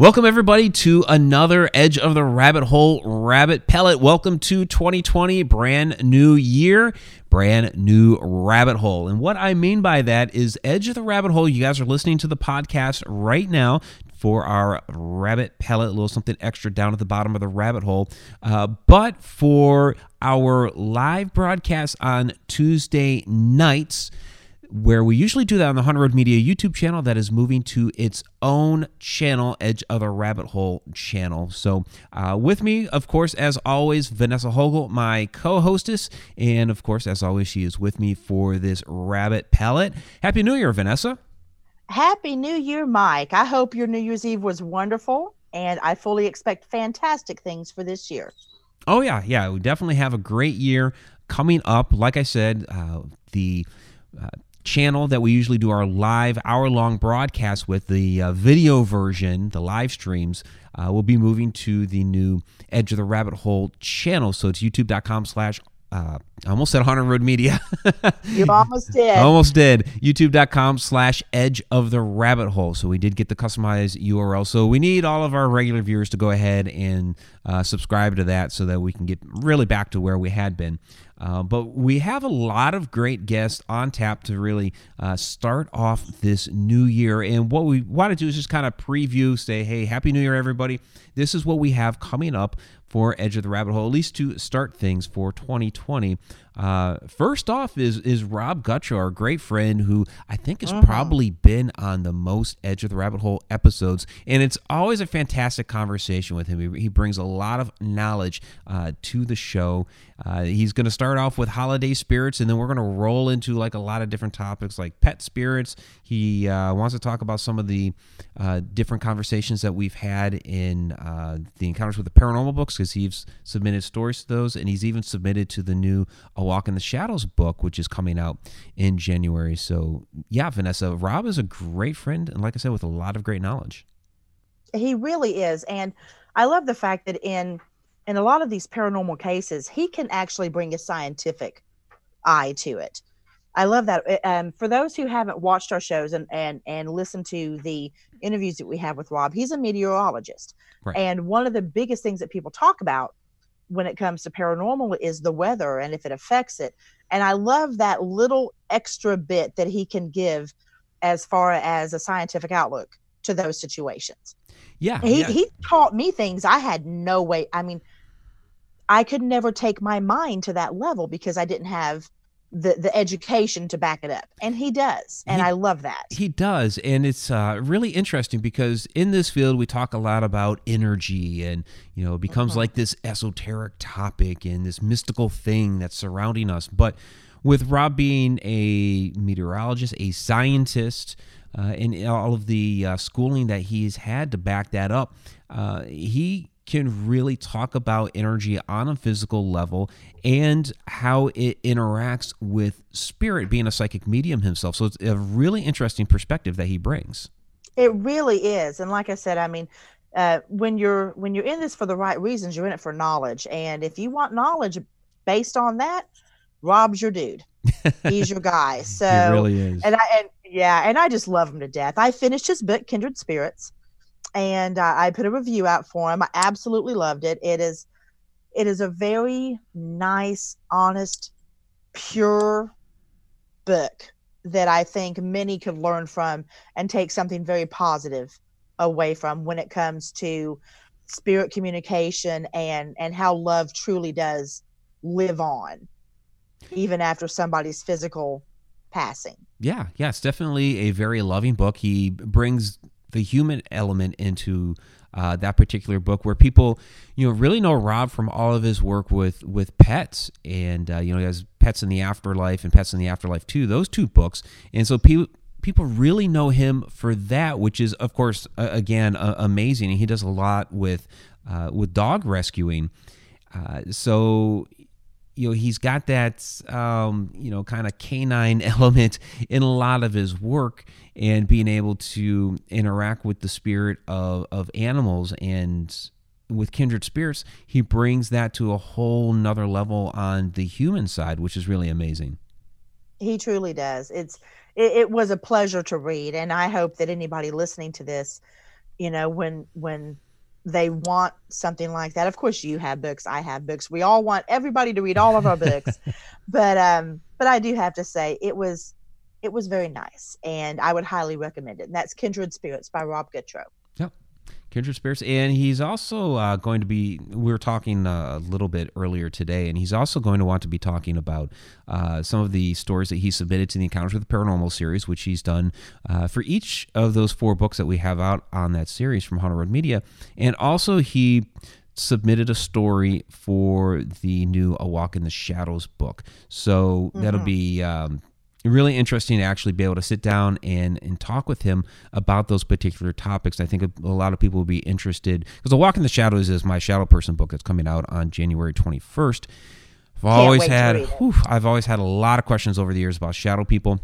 Welcome, everybody, to another Edge of the Rabbit Hole Rabbit Pellet. Welcome to 2020, brand new year, brand new rabbit hole. And what I mean by that is Edge of the Rabbit Hole. You guys are listening to the podcast right now for our rabbit pellet, a little something extra down at the bottom of the rabbit hole. Uh, but for our live broadcast on Tuesday nights, where we usually do that on the Haunted Road Media YouTube channel, that is moving to its own channel, Edge of the Rabbit Hole channel. So, uh, with me, of course, as always, Vanessa Hogle, my co hostess. And of course, as always, she is with me for this rabbit pellet. Happy New Year, Vanessa. Happy New Year, Mike. I hope your New Year's Eve was wonderful, and I fully expect fantastic things for this year. Oh, yeah. Yeah. We definitely have a great year coming up. Like I said, uh, the. Uh, channel that we usually do our live hour long broadcast with the uh, video version the live streams uh, will be moving to the new edge of the rabbit hole channel so it's youtube.com slash uh, I almost said Haunted Road Media. you almost did. almost did. YouTube.com slash edge of the rabbit hole. So we did get the customized URL. So we need all of our regular viewers to go ahead and uh, subscribe to that so that we can get really back to where we had been. Uh, but we have a lot of great guests on tap to really uh, start off this new year. And what we want to do is just kind of preview, say, hey, Happy New Year, everybody. This is what we have coming up for Edge of the Rabbit Hole, at least to start things for 2020. Uh, first off is is Rob Gutro, our great friend, who I think has uh-huh. probably been on the most Edge of the Rabbit Hole episodes, and it's always a fantastic conversation with him. He, he brings a lot of knowledge uh, to the show. Uh, he's going to start off with holiday spirits, and then we're going to roll into like a lot of different topics like pet spirits. He uh, wants to talk about some of the uh, different conversations that we've had in uh, the Encounters with the Paranormal books because he's submitted stories to those, and he's even submitted to the new Walk in the Shadows book, which is coming out in January. So, yeah, Vanessa, Rob is a great friend, and like I said, with a lot of great knowledge. He really is, and I love the fact that in in a lot of these paranormal cases, he can actually bring a scientific eye to it. I love that. Uh, um, for those who haven't watched our shows and, and, and listened to the interviews that we have with Rob, he's a meteorologist. Right. And one of the biggest things that people talk about when it comes to paranormal is the weather and if it affects it. And I love that little extra bit that he can give as far as a scientific outlook to those situations. Yeah. He, yeah. he taught me things I had no way. I mean, I could never take my mind to that level because I didn't have the the education to back it up. And he does. And he, i love that. he does. And it's uh, really interesting because in this field we talk a lot about energy and you know it becomes mm-hmm. like this esoteric topic and this mystical thing that's surrounding us. But with rob being a meteorologist a scientist uh, and all of the uh, schooling that he's had to back that up uh, he can really talk about energy on a physical level and how it interacts with spirit, being a psychic medium himself. So it's a really interesting perspective that he brings. It really is, and like I said, I mean, uh, when you're when you're in this for the right reasons, you're in it for knowledge. And if you want knowledge based on that, Rob's your dude. He's your guy. So he really is. And I and yeah, and I just love him to death. I finished his book, Kindred Spirits and uh, I put a review out for him. I absolutely loved it. It is it is a very nice, honest, pure book that I think many could learn from and take something very positive away from when it comes to spirit communication and and how love truly does live on even after somebody's physical passing. Yeah, yeah, it's definitely a very loving book. He brings the human element into uh, that particular book, where people, you know, really know Rob from all of his work with with pets, and uh, you know, he has Pets in the Afterlife and Pets in the Afterlife too. Those two books, and so people people really know him for that, which is of course uh, again amazing. And he does a lot with uh, with dog rescuing. Uh, so you know he's got that um, you know kind of canine element in a lot of his work and being able to interact with the spirit of, of animals and with kindred spirits he brings that to a whole nother level on the human side which is really amazing. He truly does. It's it, it was a pleasure to read and i hope that anybody listening to this you know when when they want something like that. Of course you have books i have books. We all want everybody to read all of our books. But um but i do have to say it was it was very nice and i would highly recommend it. And that's kindred spirits by rob Gutro. yep kindred spirits and he's also uh, going to be we were talking uh, a little bit earlier today and he's also going to want to be talking about uh, some of the stories that he submitted to the encounters with the paranormal series which he's done uh, for each of those four books that we have out on that series from haunted road media and also he submitted a story for the new A Walk in the Shadows book. So mm-hmm. that'll be um, really interesting to actually be able to sit down and, and talk with him about those particular topics. I think a, a lot of people will be interested because A Walk in the Shadows is my Shadow Person book that's coming out on January 21st. I've always had whew, I've always had a lot of questions over the years about shadow people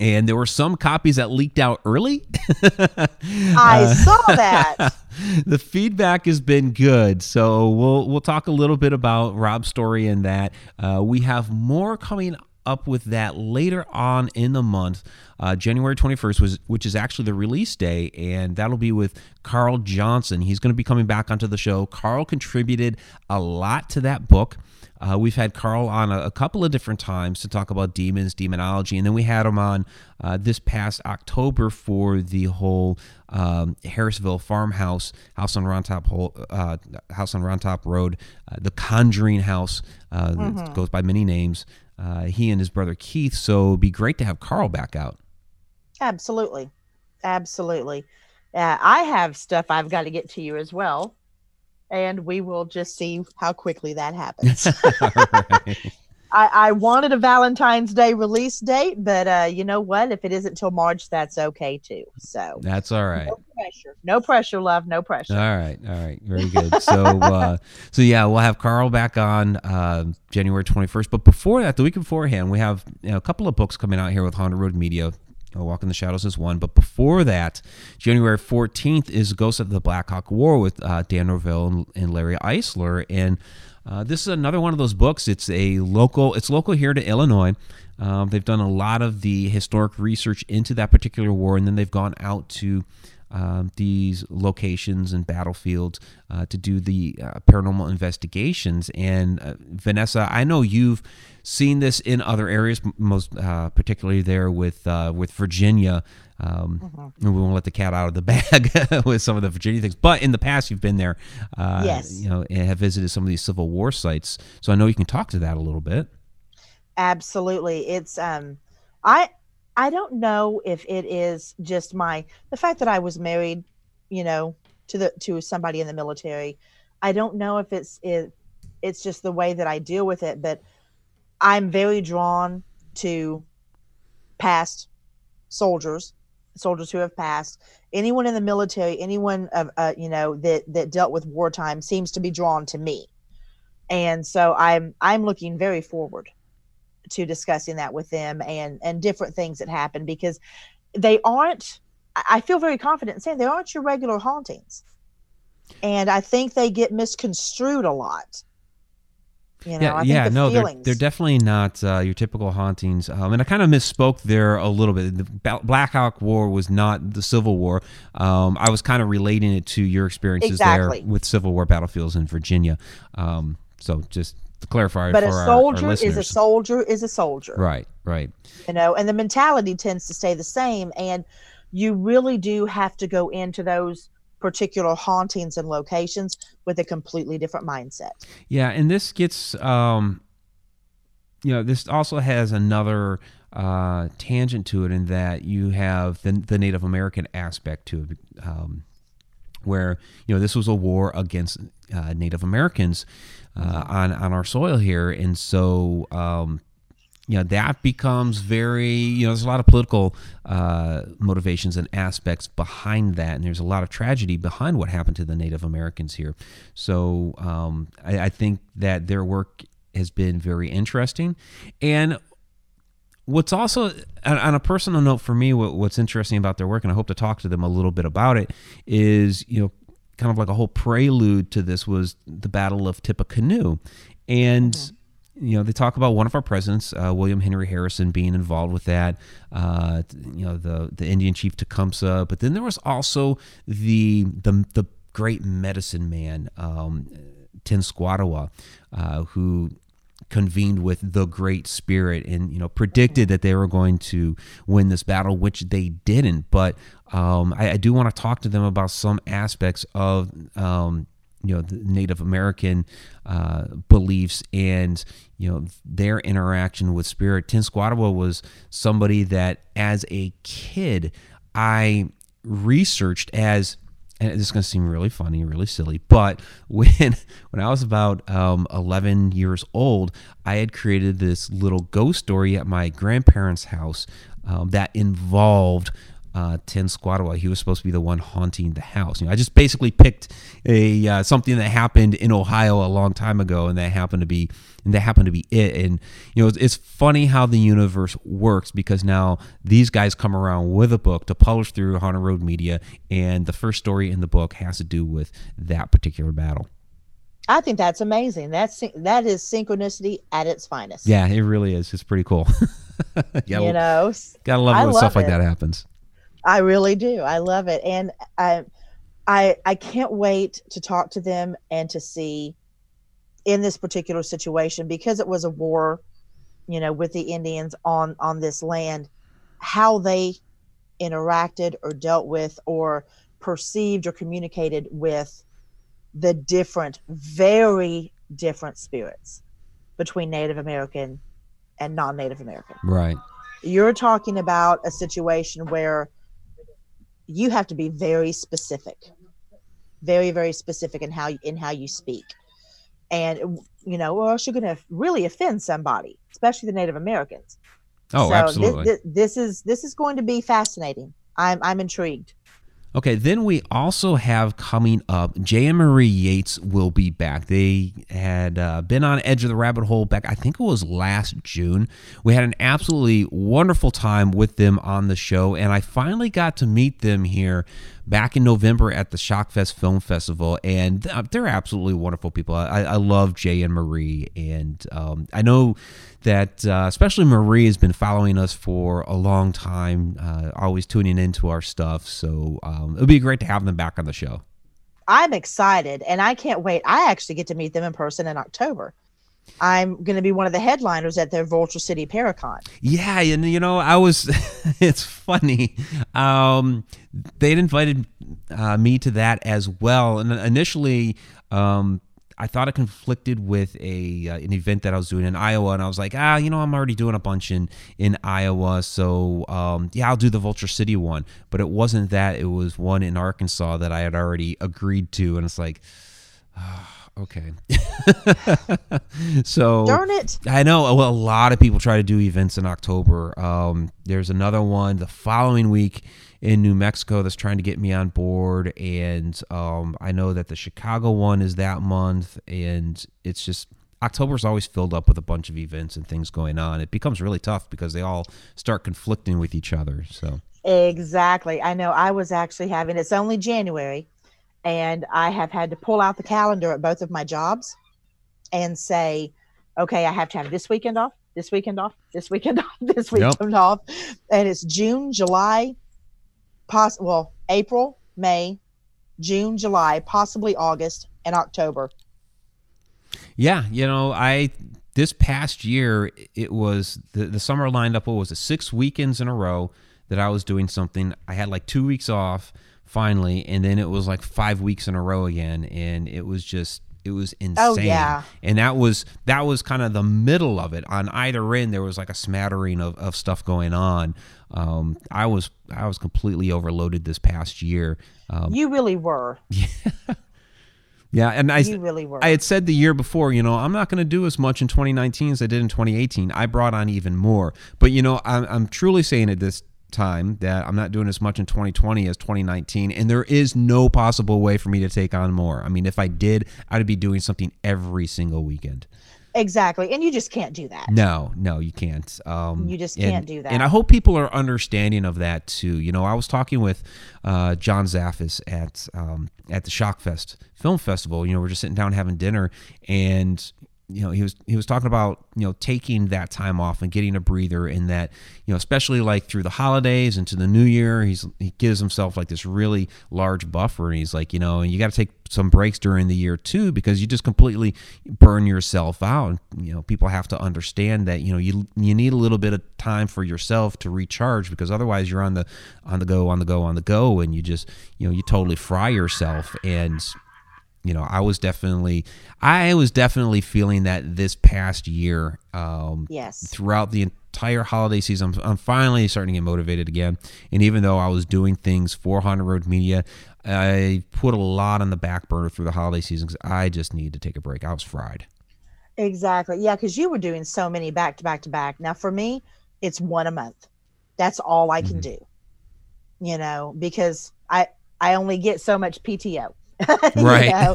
and there were some copies that leaked out early. I uh, saw that. the feedback has been good, so we'll we'll talk a little bit about Rob's story and that. Uh, we have more coming up with that later on in the month. Uh, January 21st was, which is actually the release day, and that'll be with Carl Johnson. He's going to be coming back onto the show. Carl contributed a lot to that book. Uh, we've had Carl on a, a, couple of different times to talk about demons, demonology, and then we had him on uh, this past October for the whole um, Harrisville farmhouse, house on Round Top, uh, house on Round Top Road, uh, the Conjuring House, uh, mm-hmm. goes by many names. Uh, he and his brother Keith. So it'd be great to have Carl back out. Absolutely, absolutely. Uh, I have stuff I've got to get to you as well and we will just see how quickly that happens. I, I, wanted a Valentine's Day release date, but uh, you know what? If it isn't till March, that's okay too. So that's all right. No pressure. No pressure, love. No pressure. All right. All right. Very good. So, uh, so yeah, we'll have Carl back on uh, January 21st. But before that, the week beforehand, we have you know, a couple of books coming out here with Haunted Road Media. Walk in the Shadows is one. But before that, January 14th is Ghost of the Black Hawk War with uh, Dan Norvell and, and, Larry Eisler. And uh, this is another one of those books. It's a local, it's local here to Illinois. Um, they've done a lot of the historic research into that particular war, and then they've gone out to um, these locations and battlefields uh, to do the uh, paranormal investigations. And uh, Vanessa, I know you've seen this in other areas, most uh, particularly there with uh, with Virginia. Um, mm-hmm. We won't let the cat out of the bag with some of the Virginia things, but in the past you've been there, uh, yes, you know, and have visited some of these Civil War sites. So I know you can talk to that a little bit. Absolutely, it's um, I I don't know if it is just my the fact that I was married, you know, to the to somebody in the military. I don't know if it's it it's just the way that I deal with it, but I'm very drawn to past soldiers, soldiers who have passed. Anyone in the military, anyone of uh, you know that that dealt with wartime seems to be drawn to me, and so I'm I'm looking very forward to discussing that with them and and different things that happen because they aren't i feel very confident in saying they aren't your regular hauntings and i think they get misconstrued a lot you know, yeah, yeah, the no, they're, they're definitely not uh, your typical hauntings. Um, and I kind of misspoke there a little bit. The Black Hawk War was not the Civil War. Um, I was kind of relating it to your experiences exactly. there with Civil War battlefields in Virginia. Um, so just to clarify but a soldier our, our is a soldier is a soldier. Right right. You know and the mentality tends to stay the same and you really do have to go into those particular hauntings and locations with a completely different mindset. Yeah and this gets um you know this also has another uh, tangent to it in that you have the, the Native American aspect to it, um, where you know this was a war against uh, Native Americans, uh, on on our soil here, and so um, you know that becomes very you know there's a lot of political uh, motivations and aspects behind that, and there's a lot of tragedy behind what happened to the Native Americans here. So um, I, I think that their work has been very interesting, and what's also on a personal note for me what's interesting about their work and i hope to talk to them a little bit about it is you know kind of like a whole prelude to this was the Battle of Tippecanoe. And mm-hmm. you know, they talk about one of our presidents, uh, William Henry Harrison, being involved with that. Uh, you know, the the Indian chief Tecumseh, but then there was also the the the great medicine man, um, Tenskwatawa, uh, who convened with the Great Spirit and you know predicted that they were going to win this battle, which they didn't. But um, I, I, do want to talk to them about some aspects of um, you know the Native American uh, beliefs and you know their interaction with spirit. Tenskwatawa was somebody that as a kid I researched as and this is going to seem really funny, really silly, but when when I was about um, 11 years old, I had created this little ghost story at my grandparents' house um, that involved uh, Tenskwatawa. He was supposed to be the one haunting the house. You know, I just basically picked a uh, something that happened in Ohio a long time ago, and that happened to be and that happened to be it. And you know, it's, it's funny how the universe works because now these guys come around with a book to publish through Haunted Road Media, and the first story in the book has to do with that particular battle. I think that's amazing. That's that is synchronicity at its finest. Yeah, it really is. It's pretty cool. yeah, you know, gotta love when love stuff it. like that happens. I really do. I love it, and I, I, I can't wait to talk to them and to see in this particular situation because it was a war, you know, with the Indians on on this land, how they interacted or dealt with or perceived or communicated with the different, very different spirits between Native American and non-Native American. Right. You're talking about a situation where you have to be very specific very very specific in how you, in how you speak. And you know or else you're going to really offend somebody especially the native americans. Oh so absolutely. this, this is this is going to be fascinating. I'm i'm intrigued Okay, then we also have coming up, Jay and Marie Yates will be back. They had uh, been on Edge of the Rabbit Hole back, I think it was last June. We had an absolutely wonderful time with them on the show, and I finally got to meet them here back in November at the Shockfest Film Festival, and they're absolutely wonderful people. I, I love Jay and Marie, and um, I know that uh, especially Marie has been following us for a long time, uh, always tuning into our stuff. So um, it would be great to have them back on the show. I'm excited, and I can't wait. I actually get to meet them in person in October. I'm going to be one of the headliners at their Vulture City Paracon. Yeah, and you know, I was. it's funny. Um, they'd invited uh, me to that as well, and initially, um, I thought it conflicted with a uh, an event that I was doing in Iowa, and I was like, ah, you know, I'm already doing a bunch in in Iowa, so um, yeah, I'll do the Vulture City one. But it wasn't that; it was one in Arkansas that I had already agreed to, and it's like. Oh, okay. so darn it. I know. Well, a lot of people try to do events in October. Um, there's another one the following week in New Mexico that's trying to get me on board, and um, I know that the Chicago one is that month, and it's just. October's always filled up with a bunch of events and things going on. It becomes really tough because they all start conflicting with each other. So Exactly. I know I was actually having it's only January and I have had to pull out the calendar at both of my jobs and say, okay, I have to have this weekend off, this weekend off, this weekend off, this weekend yep. off. And it's June, July, poss- well, April, May, June, July, possibly August, and October. Yeah, you know, I this past year it was the, the summer lined up what was it six weekends in a row that I was doing something. I had like two weeks off finally, and then it was like five weeks in a row again, and it was just it was oh, insane. Oh, yeah. And that was that was kind of the middle of it. On either end, there was like a smattering of, of stuff going on. Um, I was I was completely overloaded this past year. Um, you really were. Yeah. Yeah, and I you really were. I had said the year before, you know, I'm not going to do as much in 2019 as I did in 2018. I brought on even more, but you know, I'm, I'm truly saying it this time that I'm not doing as much in 2020 as 2019, and there is no possible way for me to take on more. I mean, if I did, I'd be doing something every single weekend. Exactly, and you just can't do that. No, no, you can't. Um, you just can't and, do that. And I hope people are understanding of that too. You know, I was talking with uh, John Zaffis at um, at the Shockfest Film Festival. You know, we're just sitting down having dinner, and you know he was he was talking about you know taking that time off and getting a breather and that you know especially like through the holidays into the new year he's he gives himself like this really large buffer and he's like you know you got to take some breaks during the year too because you just completely burn yourself out. And, you know people have to understand that you know you you need a little bit of time for yourself to recharge because otherwise you're on the on the go on the go on the go and you just you know you totally fry yourself. And you know, I was definitely, I was definitely feeling that this past year. Um, Yes. Throughout the entire holiday season, I'm, I'm finally starting to get motivated again. And even though I was doing things for Haunted Road Media, I put a lot on the back burner through the holiday season because I just needed to take a break. I was fried. Exactly. Yeah, because you were doing so many back to back to back. Now for me, it's one a month. That's all I can Mhm. do. You know, because I I only get so much PTO. Right.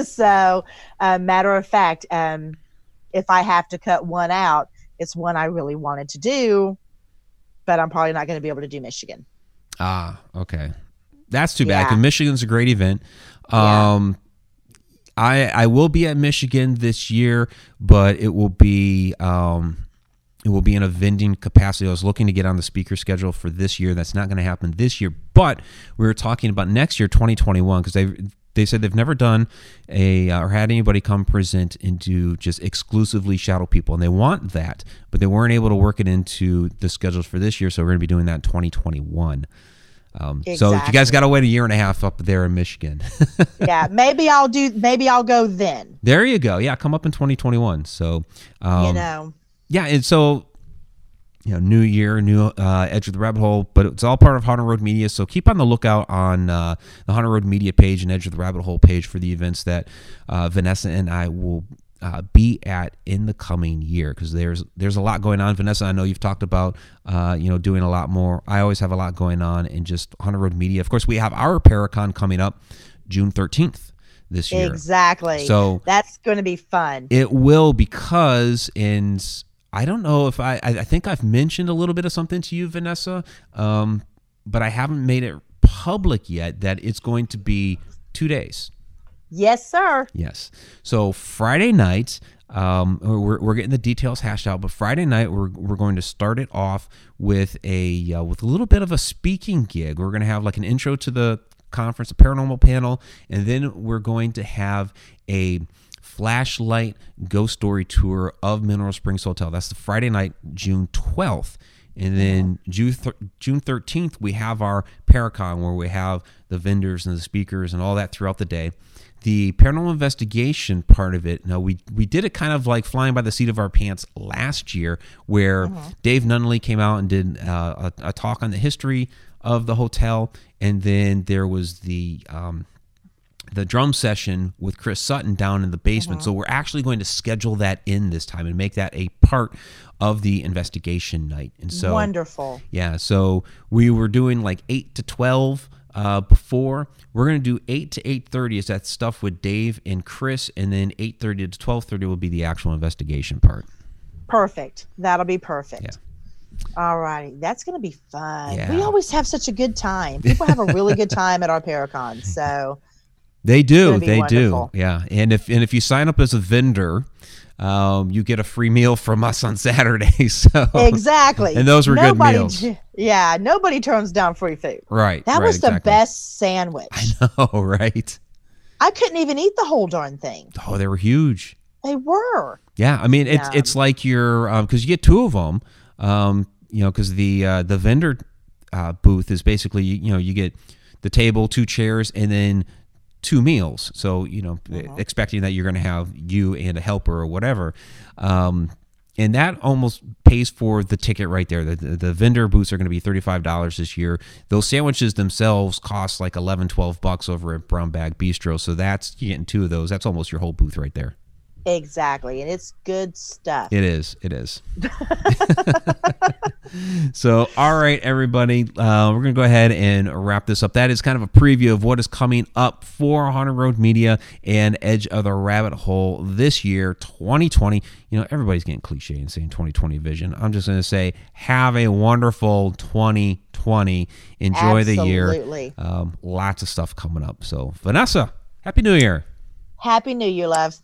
so, uh, matter of fact, um, if I have to cut one out, it's one I really wanted to do, but I'm probably not going to be able to do Michigan. Ah, okay. That's too bad Yeah. Michigan's a great event. Yeah. Um, I I will be at Michigan this year, but it will be um, it will be in a vending capacity. I was looking to get on the speaker schedule for this year. That's not going to happen this year, but we were talking about next year, 2021, because they they said they've never done a uh, or had anybody come present and do just exclusively shadow people, and they want that, but they weren't able to work it into the schedules for this year. So we're going to be doing that in 2021. Um, So you guys got to wait a year and a half up there in Michigan. yeah, maybe I'll do. Maybe I'll go then. there you go. Yeah, come up in 2021. So um, you know. Yeah, and so you know, new year, new uh, Edge of the Rabbit Hole, but it's all part of Haunted Road Media. So keep on the lookout on uh, the Haunted Road Media page and Edge of the Rabbit Hole page for the events that uh, Vanessa and I will uh, be at in the coming year because there's there's a lot going on. Vanessa, I know you've talked about uh, you know doing a lot more. I always have a lot going on in just Haunted Road Media. Of course, we have our Paracon coming up June 13th this year. Exactly. So that's going to be fun. it will because and I don't know if I I think I've mentioned a little bit of something to you, Vanessa, um, but I haven't made it public yet that it's going to be two days. yes, sir. Yes. So Friday night, um, we're, we're getting the details hashed out, but Friday night we're, we're going to start it off with a uh, with a little bit of a speaking gig. We're going to have like an intro to the conference, a paranormal panel, and then we're going to have a flashlight ghost story tour of Mineral Springs Hotel. That's the Friday night, June twelfth. And then June thir- June thirteenth, we have our Paracon where we have the vendors and the speakers and all that throughout the day. The paranormal investigation part of it. Now we we did it kind of like flying by the seat of our pants last year, where Dave Nunley came out and did uh, a, a talk on the history of the hotel, and then there was the um, the drum session with Chris Sutton down in the basement. So we're actually going to schedule that in this time and make that a part of the investigation night. And so Wonderful. yeah, so we were doing like eight to twelve uh, before. We're gonna do eight to eight thirty. Is that stuff with Dave and Chris, and then eight thirty to twelve thirty will be the actual investigation part. Perfect. That'll be perfect. Yeah. All righty. That's going to be fun. Yeah. We always have such a good time. People have a really good time at our Paracon. So, They do, they wonderful. do. Yeah, and if and if you sign up as a vendor, um, you get a free meal from us on Saturday. So exactly. And those were good meals. Yeah. Nobody turns down free food. right, That right, was the exactly. best sandwich. I know, right? I couldn't even eat the whole darn thing. Oh, they were huge. They were. Yeah, I mean it's Yeah. it's like you're because you get two of them. Um, you know, because the uh, the vendor uh, booth is basically you know you get the table, two chairs, and then two meals. So you know, expecting that you're going to have you and a helper or whatever. Um, and that almost pays for the ticket right there. The, the, the vendor booths are going to be $35 this year. Those sandwiches themselves cost like 11, 12 bucks over at Brown Bag Bistro. So that's you're getting two of those. That's almost your whole booth right there. Exactly. And it's good stuff. It is. It is. so, all right, everybody, uh, we're going to go ahead and wrap this up. That is kind of a preview of what is coming up for Haunted Road Media and Edge of the Rabbit Hole this year, 2020. You know, everybody's getting cliche and saying 2020 vision. I'm just going to say, have a wonderful 2020. Enjoy the year. Absolutely. Um, lots of stuff coming up. So, Vanessa, Happy New Year. Happy New Year, loves.